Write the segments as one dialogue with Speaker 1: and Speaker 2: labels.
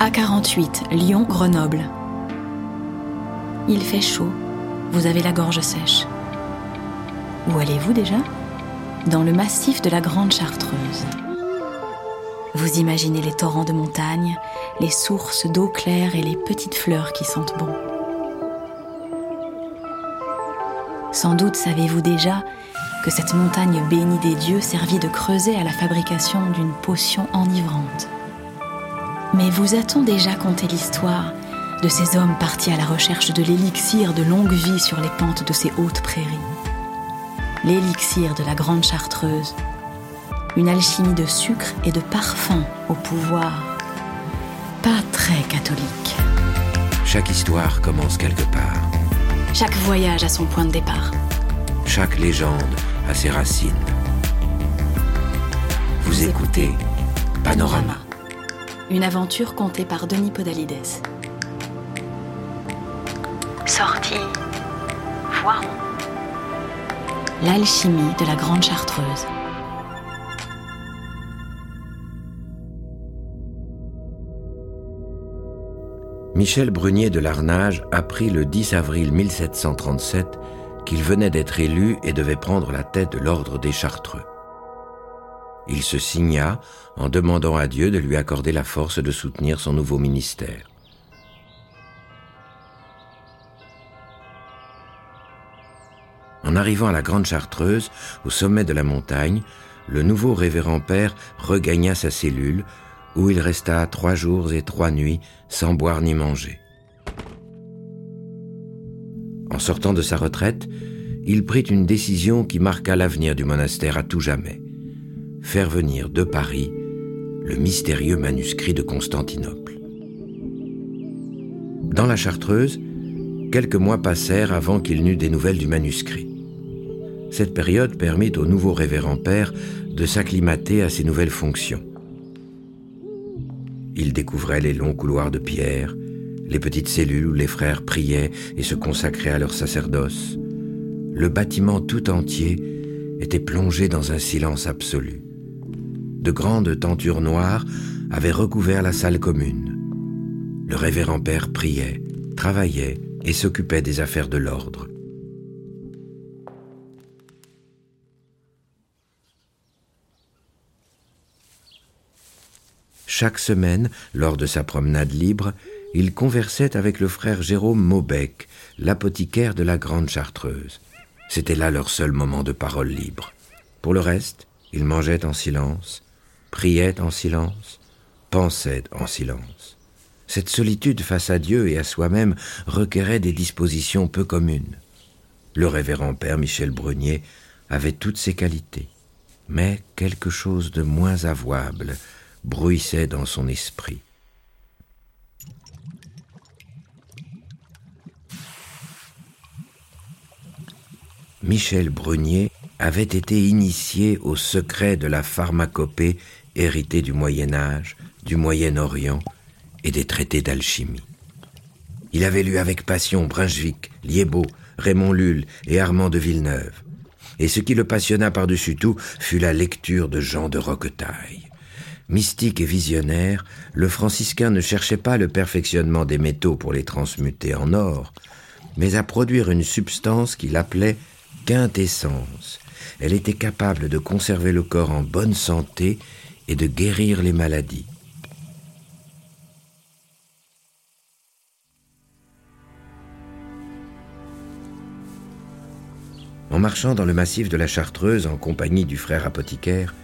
Speaker 1: A48, Lyon-Grenoble. Il fait chaud, vous avez la gorge sèche. Où allez-vous déjà? Dans le massif de la Grande Chartreuse. Vous imaginez les torrents de montagne, les sources d'eau claire et les petites fleurs qui sentent bon. Sans doute savez-vous déjà que cette montagne bénie des dieux servit de creuset à la fabrication d'une potion enivrante. Mais vous a-t-on déjà conté l'histoire de ces hommes partis à la recherche de l'élixir de longue vie sur les pentes de ces hautes prairies? L'élixir de la grande chartreuse, une alchimie de sucre et de parfum au pouvoir pas très catholique.
Speaker 2: Chaque histoire commence quelque part.
Speaker 1: Chaque voyage a son point de départ.
Speaker 2: Chaque légende a ses racines. Vous, écoutez Panorama.
Speaker 1: Une aventure contée par Denis Podalides. Sortie Voiron. L'alchimie de la Grande Chartreuse.
Speaker 2: Michel Brunier de Larnage apprit le 10 avril 1737 qu'il venait d'être élu et devait prendre la tête de l'ordre des Chartreux. Il se signa en demandant à Dieu de lui accorder la force de soutenir son nouveau ministère. En arrivant à la Grande Chartreuse, au sommet de la montagne, le nouveau révérend père regagna sa cellule où il resta trois jours et trois nuits sans boire ni manger. En sortant de sa retraite, il prit une décision qui marqua l'avenir du monastère à tout jamais. Faire venir de Paris le mystérieux manuscrit de Constantinople. Dans la Chartreuse, quelques mois passèrent avant qu'il n'eût des nouvelles du manuscrit. Cette période permit au nouveau révérend père de s'acclimater à ses nouvelles fonctions. Il découvrait les longs couloirs de pierre, les petites cellules où les frères priaient et se consacraient à leur sacerdoce. Le bâtiment tout entier était plongé dans un silence absolu. De grandes tentures noires avaient recouvert la salle commune. Le révérend père priait, travaillait et s'occupait des affaires de l'ordre. Chaque semaine, lors de sa promenade libre, il conversait avec le frère Jérôme Maubec, l'apothicaire de la Grande Chartreuse. C'était là leur seul moment de parole libre. Pour le reste, il mangeait en silence, priait en silence, pensait en silence. Cette solitude face à Dieu et à soi-même requérait des dispositions peu communes. Le révérend père Michel Brunier avait toutes ces qualités, mais quelque chose de moins avouable bruissait dans son esprit. Michel Brunier avait été initié au secret de la pharmacopée héritée du Moyen Âge, du Moyen-Orient et des traités d'alchimie. Il avait lu avec passion Brunswick, Liébaud, Raymond Lulle et Armand de Villeneuve. Et ce qui le passionna par-dessus tout fut la lecture de Jean de Roquetaille. Mystique et visionnaire, le franciscain ne cherchait pas le perfectionnement des métaux pour les transmuter en or, mais à produire une substance qu'il appelait quintessence. Elle était capable de conserver le corps en bonne santé et de guérir les maladies. En marchant dans le massif de la Chartreuse en compagnie du frère apothicaire,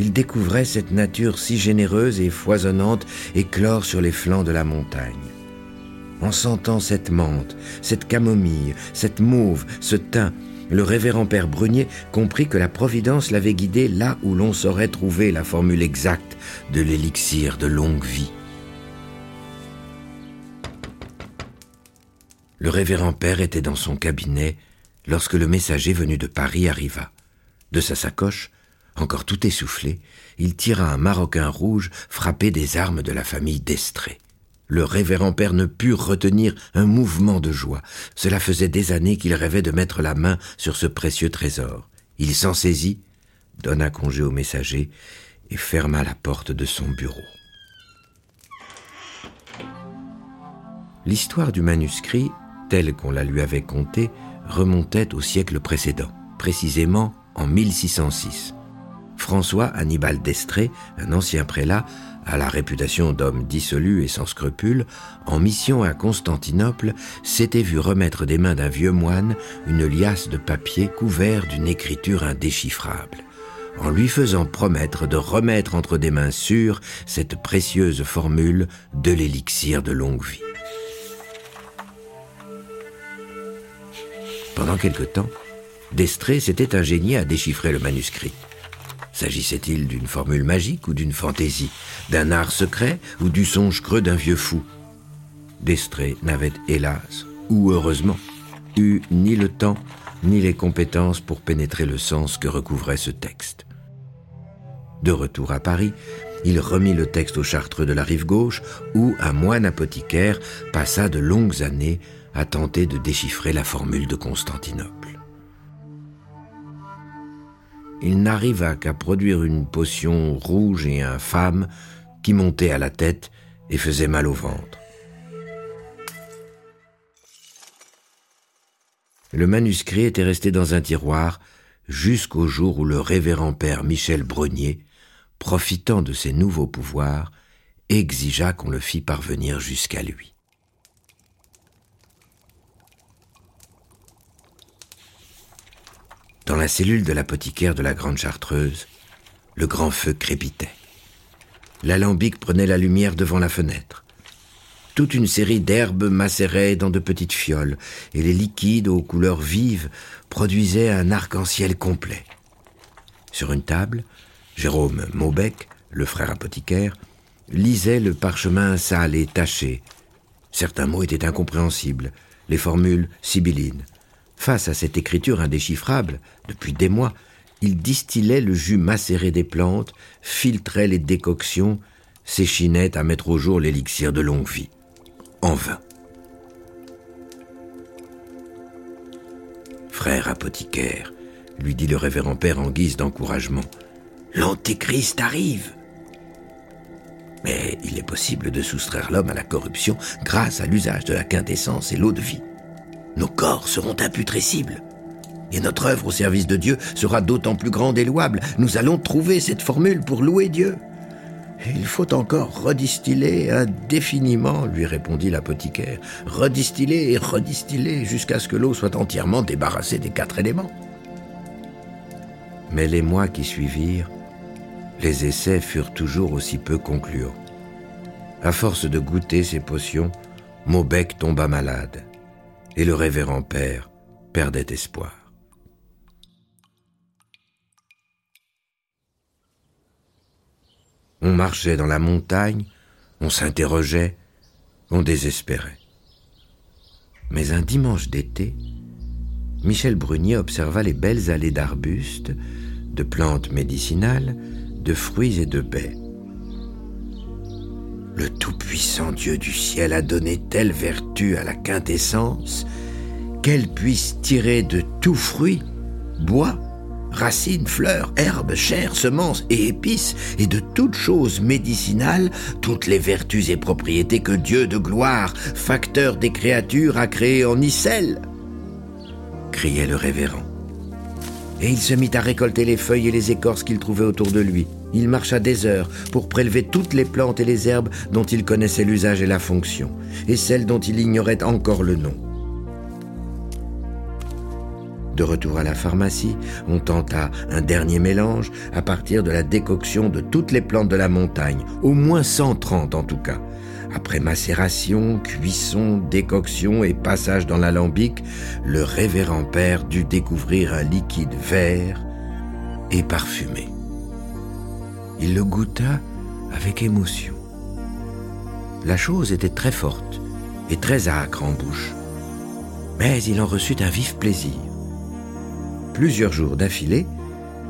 Speaker 2: il découvrait cette nature si généreuse et foisonnante éclore sur les flancs de la montagne. En sentant cette menthe, cette camomille, cette mauve, ce thym, le révérend père Brunier comprit que la Providence l'avait guidé là où l'on saurait trouver la formule exacte de l'élixir de longue vie. Le révérend père était dans son cabinet lorsque le messager venu de Paris arriva. De sa sacoche, encore tout essoufflé, il tira un maroquin rouge frappé des armes de la famille d'Estrée. Le révérend père ne put retenir un mouvement de joie. Cela faisait des années qu'il rêvait de mettre la main sur ce précieux trésor. Il s'en saisit, donna congé au messager et ferma la porte de son bureau. L'histoire du manuscrit, telle qu'on la lui avait contée, remontait au siècle précédent, précisément en 1606. François Annibal d'Estrée, un ancien prélat, à la réputation d'homme dissolu et sans scrupules, en mission à Constantinople, s'était vu remettre des mains d'un vieux moine une liasse de papier couvert d'une écriture indéchiffrable, en lui faisant promettre de remettre entre des mains sûres cette précieuse formule de l'élixir de longue vie. Pendant quelque temps, Destré s'était ingénié à déchiffrer le manuscrit. S'agissait-il d'une formule magique ou d'une fantaisie, d'un art secret ou du songe creux d'un vieux fou? Destré n'avait, hélas, ou heureusement, eu ni le temps ni les compétences pour pénétrer le sens que recouvrait ce texte. De retour à Paris, il remit le texte au chartreux de la rive gauche, où un moine apothicaire passa de longues années à tenter de déchiffrer la formule de Constantinople. Il n'arriva qu'à produire une potion rouge et infâme qui montait à la tête et faisait mal au ventre. Le manuscrit était resté dans un tiroir jusqu'au jour où le révérend père Michel Brenier, profitant de ses nouveaux pouvoirs, exigea qu'on le fît parvenir jusqu'à lui. La cellule de l'apothicaire de la Grande Chartreuse, le grand feu crépitait. L'alambic prenait la lumière devant la fenêtre. Toute une série d'herbes macéraient dans de petites fioles, et les liquides aux couleurs vives produisaient un arc-en-ciel complet. Sur une table, Jérôme Maubec, le frère apothicaire, lisait le parchemin sale et taché. Certains mots étaient incompréhensibles, les formules sibyllines. Face à cette écriture indéchiffrable, depuis des mois, il distillait le jus macéré des plantes, filtrait les décoctions, s'échinait à mettre au jour l'élixir de longue vie. En vain. Frère apothicaire, lui dit le révérend père en guise d'encouragement, l'antéchrist arrive. Mais il est possible de soustraire l'homme à la corruption grâce à l'usage de la quintessence et l'eau de vie nos corps seront imputrescibles. Et notre œuvre au service de Dieu sera d'autant plus grande et louable. Nous allons trouver cette formule pour louer Dieu. Il faut encore redistiller indéfiniment, lui répondit l'apothicaire. Redistiller et redistiller jusqu'à ce que l'eau soit entièrement débarrassée des quatre éléments. Mais les mois qui suivirent, les essais furent toujours aussi peu concluants. À force de goûter ces potions, Maubec tomba malade et le révérend père perdait espoir. On marchait dans la montagne, on s'interrogeait, on désespérait. Mais un dimanche d'été, Michel Brunier observa les belles allées d'arbustes, de plantes médicinales, de fruits et de baies. Le Tout-Puissant Dieu du ciel a donné telle vertu à la quintessence qu'elle puisse tirer de tout fruit, bois, racines, fleurs, herbes, chair, semences et épices, et de toutes choses médicinales, toutes les vertus et propriétés que Dieu de gloire, facteur des créatures, a créées en Icelle criait le révérend. Et il se mit à récolter les feuilles et les écorces qu'il trouvait autour de lui. Il marcha des heures pour prélever toutes les plantes et les herbes dont il connaissait l'usage et la fonction, et celles dont il ignorait encore le nom. De retour à la pharmacie, on tenta un dernier mélange à partir de la décoction de toutes les plantes de la montagne, au moins 130 en tout cas. Après macération, cuisson, décoction et passage dans l'alambic, le révérend père dut découvrir un liquide vert et parfumé. Il le goûta avec émotion. La chose était très forte et très âcre en bouche, mais il en reçut un vif plaisir. Plusieurs jours d'affilée,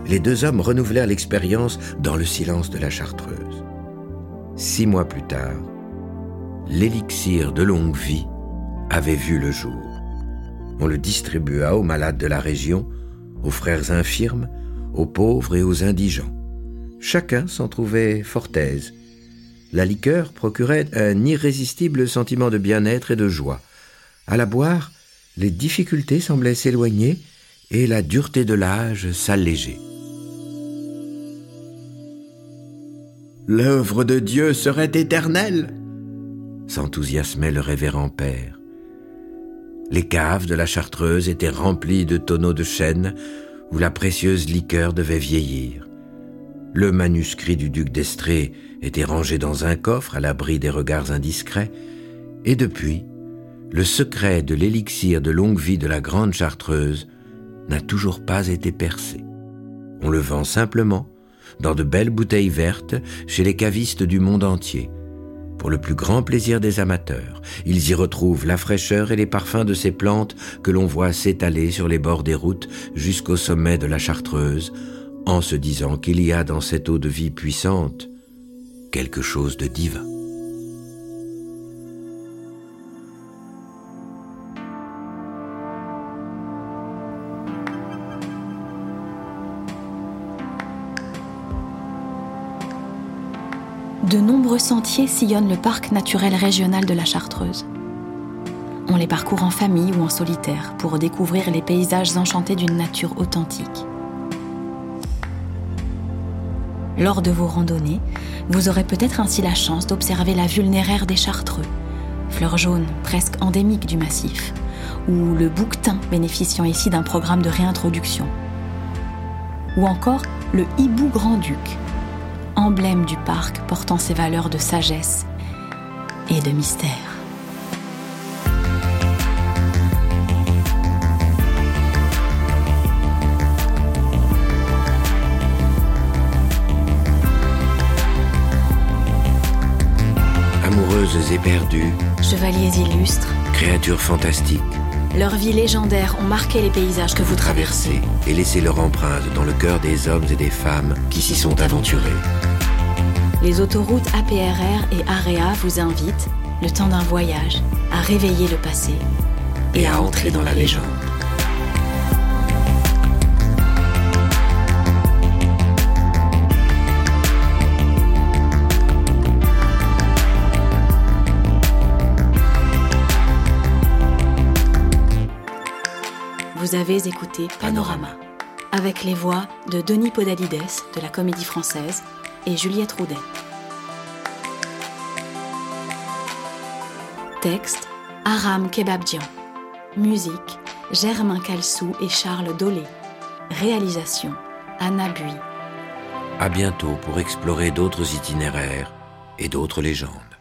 Speaker 2: les deux hommes renouvelèrent l'expérience dans le silence de la chartreuse. Six mois plus tard, l'élixir de longue vie avait vu le jour. On le distribua aux malades de la région, aux frères infirmes, aux pauvres et aux indigents. Chacun s'en trouvait fort aise. La liqueur procurait un irrésistible sentiment de bien-être et de joie. À la boire, les difficultés semblaient s'éloigner et la dureté de l'âge s'alléger. L'œuvre de Dieu serait éternelle, s'enthousiasmait le révérend père. Les caves de la chartreuse étaient remplies de tonneaux de chêne où la précieuse liqueur devait vieillir. Le manuscrit du duc d'Estrée était rangé dans un coffre à l'abri des regards indiscrets, et depuis, le secret de l'élixir de longue vie de la grande chartreuse n'a toujours pas été percé. On le vend simplement dans de belles bouteilles vertes chez les cavistes du monde entier. Pour le plus grand plaisir des amateurs, ils y retrouvent la fraîcheur et les parfums de ces plantes que l'on voit s'étaler sur les bords des routes jusqu'au sommet de la Chartreuse, en se disant qu'il y a dans cette eau de vie puissante quelque chose de divin.
Speaker 1: de nombreux sentiers sillonnent le parc naturel régional de la Chartreuse. On les parcourt en famille ou en solitaire pour découvrir les paysages enchantés d'une nature authentique. Lors de vos randonnées, vous aurez peut-être ainsi la chance d'observer la vulnéraire des chartreux, fleur jaune presque endémique du massif, ou le bouquetin bénéficiant ici d'un programme de réintroduction, ou encore le hibou grand-duc, emblème du parc portant ses valeurs de sagesse et de mystère.
Speaker 2: Amoureuses et perdues,
Speaker 1: chevaliers illustres,
Speaker 2: créatures fantastiques,
Speaker 1: leurs vies légendaires ont marqué les paysages que vous traversez
Speaker 2: et laissé leur empreinte dans le cœur des hommes et des femmes qui s'y sont aventurés.
Speaker 1: Les autoroutes APRR et AREA vous invitent, le temps d'un voyage, à réveiller le passé et, à entrer dans, la légende. Vous avez écouté Panorama, avec les voix de Denis Podalides de la Comédie Française et Juliette Roudet. Texte Aram Kebabjian. Musique Germain Calsou et Charles Dolé. Réalisation Anna Bui.
Speaker 2: À bientôt pour explorer d'autres itinéraires et d'autres légendes.